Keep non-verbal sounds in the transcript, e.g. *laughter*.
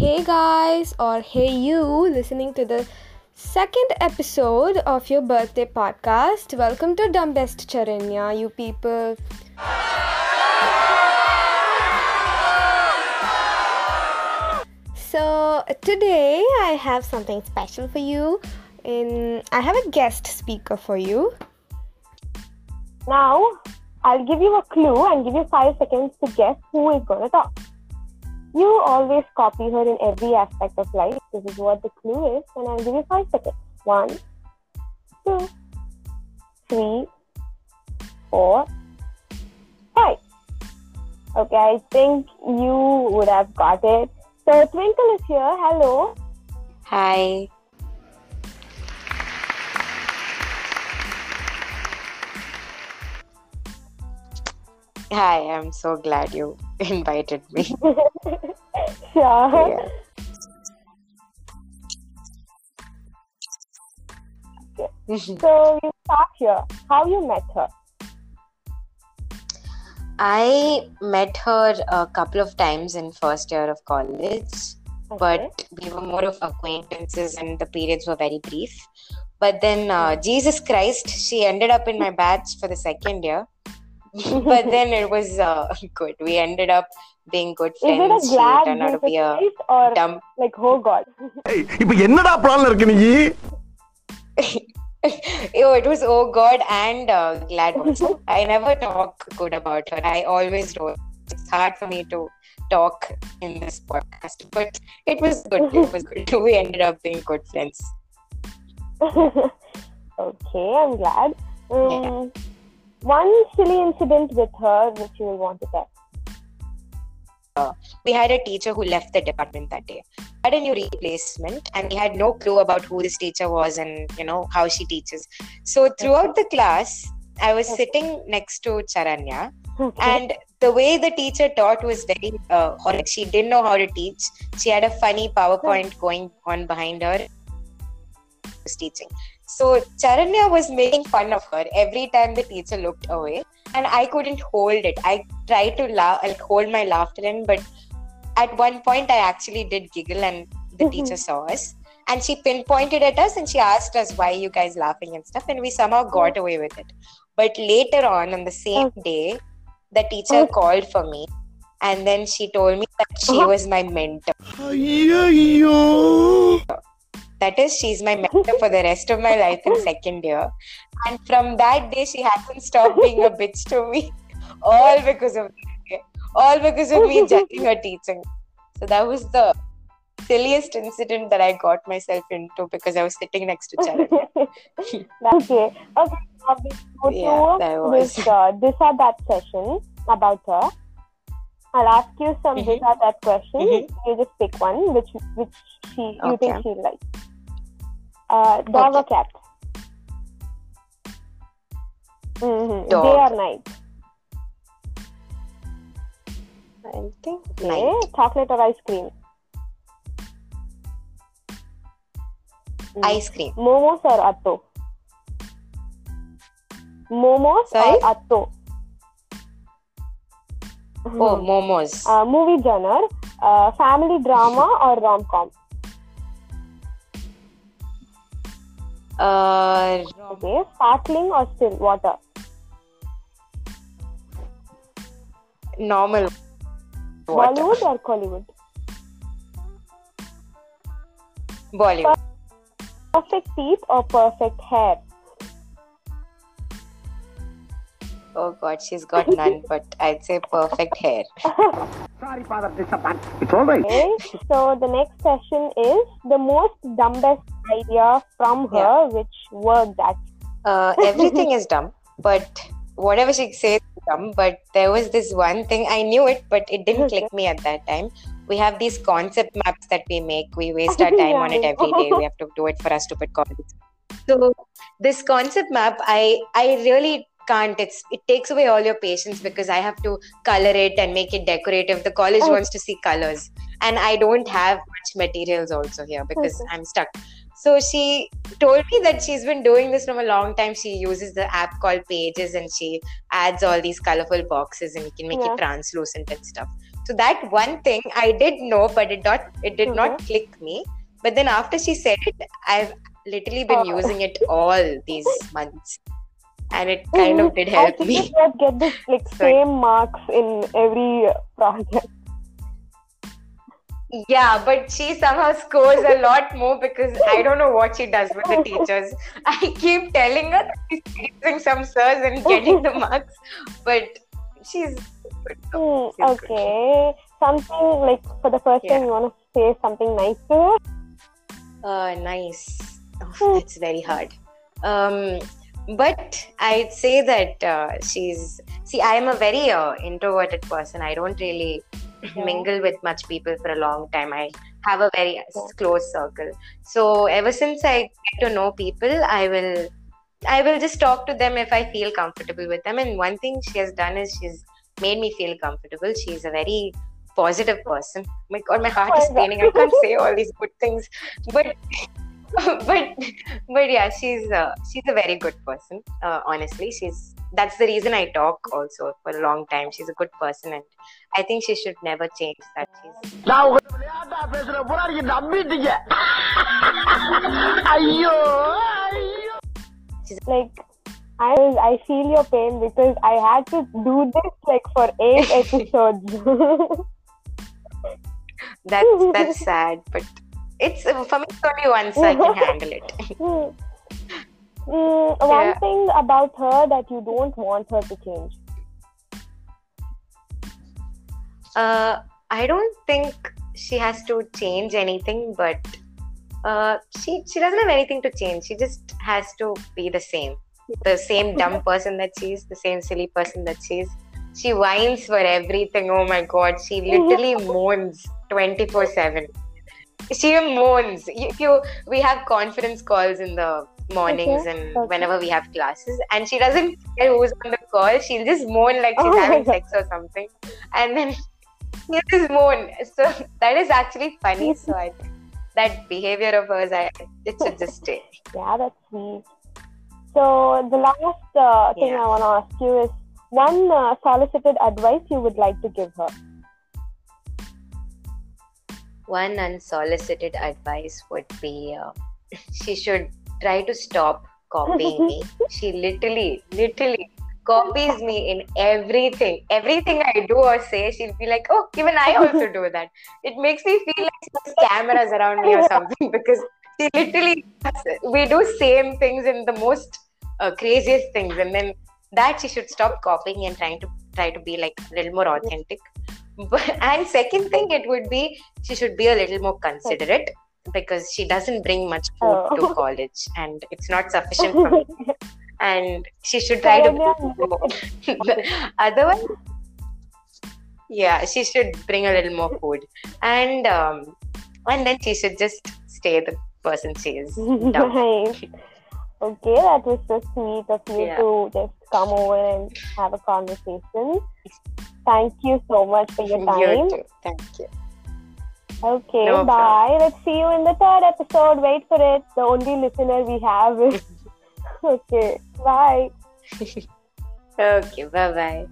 hey guys, or hey you, listening to the second episode of your birthday podcast. Welcome to Dumbest Charanya, you people. So today I have something special for you. In I have a guest speaker for you. Now, I'll give you a clue and give you five seconds to guess who is going to talk. You always copy her in every aspect of life. This is what the clue is, and I'll give you five seconds. One, two, three, four, five. Okay, I think you would have got it. So, Twinkle is here. Hello. Hi. Hi, I'm so glad you invited me. *laughs* Sure. Yeah. So, you start here. How you met her? I met her a couple of times in first year of college, but we were more of acquaintances and the periods were very brief. But then, uh, Jesus Christ, she ended up in my batch for the second year but then it was uh, *laughs* good. We ended up being good Is it a friends. She glad turned out to be a Jesus or dumb like oh god? ஏய், இப்ப என்னடா பிளான்ல இருக்கு நீ *laughs* oh, it was oh god and uh, glad also. *laughs* I never talk good about her. I always do. It's hard for me to talk in this podcast, but it was good. It was good. We ended up being good friends. okay, I'm glad. Um, One silly incident with her which you will want to tell. We had a teacher who left the department that day. Had a new replacement, and we had no clue about who this teacher was and you know how she teaches. So throughout the class, I was sitting next to Charanya, Okay. and the way the teacher taught was very uh, horrid. She didn't know how to teach. She had a funny PowerPoint going on behind her. Was teaching. So Charanya was making fun of her every time the teacher looked away, and I couldn't hold it. I tried to laugh, like hold my laughter in, but at one point I actually did giggle, and the teacher saw us. And she pinpointed at us and she asked us why you guys laughing and stuff, and we somehow got away with it. But later on, on the same day, the teacher Oh. called for me and then she told me that she Uh-huh. was my mentor. That is, she's my mentor for the rest of my life in second year. And from that day, she hasn't stopped being a bitch to me. All because of all because of me judging her teaching. So that was the silliest incident that I got myself into because I was sitting next to Charanya. *laughs* okay. Okay. Now we go Yeah, to was- this uh, this or that session about her. I'll ask you some Mhm. this or that questions. Mhm. You just pick one which which she you think Okay. she'll like. Uh, dog okay. or cat? Mm-hmm. Dog. Day or night? I think Okay. night. Chocolate or ice cream? Mm. Ice cream. Momos or atto? Momos Sorry? or atto? Oh, momos. Uh, movie genre, uh, family drama or rom com? Uh, Okay, sparkling or still water? normal. Water. Bollywood or Kollywood? Bollywood. Perfect teeth or perfect hair? Oh god, she's got none, *laughs* but I'd say perfect hair. Sorry, father, disappoint. It's all right. Okay, so the next session is the most dumbest idea from her, which worked actually. Uh, *laughs* everything is dumb, but whatever she says is dumb. But there was this one thing I knew it, but it didn't click *laughs* me at that time. We have these concept maps that we make. We waste our *laughs* time on it Yeah, every day. We have to do it for our stupid colleges. So this concept map, I I really can't. It's it takes away all your patience because I have to color it and make it decorative. The college Oh. wants to see colors, and I don't have much materials also here because Okay. I'm stuck. So she told me that she's been doing this from a long time. She uses the app called Pages and she adds all these colorful boxes and you can make Yeah. it translucent and stuff. So that one thing I did know, but it not it did not Mhm. click me. But then after she said it, I've literally been Oh. using it all these months, and it kind of did help I me. that get this like Sorry. same marks in every project. Yeah, but she somehow scores a lot more because I don't know what she does with the *laughs* teachers. I keep telling her that she's using some sirs and getting the *laughs* marks, but she's good. Hmm, She's good. okay. Something like for the first time you want to say something nice to her. Uh, nice. Oh, that's very hard. Um, but I'd say that uh, she's. See, I am a very uh, introverted person. I don't really mingle with much people for a long time. I have a very close circle. So ever since I get to know people, I will. I will just talk to them if I feel comfortable with them. And one thing she has done is she's made me feel comfortable. She's a very positive person. My God, my heart is Oh paining. I can't say all these good things, but *laughs* but but yeah, she's uh, she's a very good person. Uh, honestly, she's that's the reason I talk also for a long time. She's a good person, and I think she should never change that. She's. she's like I I feel your pain because I had to do this like for eight episodes. *laughs* that's that's sad, but it's for me. It's only once I can handle it. *laughs* Mm, one Yeah. thing about her that you don't want her to change. Uh, I don't think she has to change anything, but uh, she she doesn't have anything to change. She just has to be the same, the same *laughs* dumb person that she is, the same silly person that she is. She whines for everything. Oh my god, she literally *laughs* moans twenty four seven. She moans. If you we have conference calls in the mornings Okay, and okay. whenever we have classes, and she doesn't care who's on the call. She'll just moan like she's Oh having sex or something, and then *laughs* she just moan. So that is actually funny. So I that behavior of hers, I it should just stay. Yeah, that's sweet. So the last uh, thing Yeah. I want to ask you is one uh, solicited advice you would like to give her. One unsolicited advice would be uh, she should try to stop copying me. *laughs* She literally, literally copies me in everything. Everything I do or say, she'll be like, "Oh, even I also do that." It makes me feel like there's cameras around me or something *laughs* because she literally we do same things in the most uh, craziest things, and then that she should stop copying and trying to try to be like a little more authentic. *laughs* And second thing, it would be she should be a little more considerate because she doesn't bring much food Oh. to college and it's not sufficient for me. *laughs* And she should try to Saranya, *laughs* otherwise yeah she should bring a little more food and um and then she should just stay the person she is nice. Okay, that was so sweet of you Yeah. to just come over and have a conversation. Thank you so much for your you time. too thank you Okay, No bye. Let's see you in the third episode. Wait for it. The only listener we have is. *laughs* okay, bye. *laughs* okay bye bye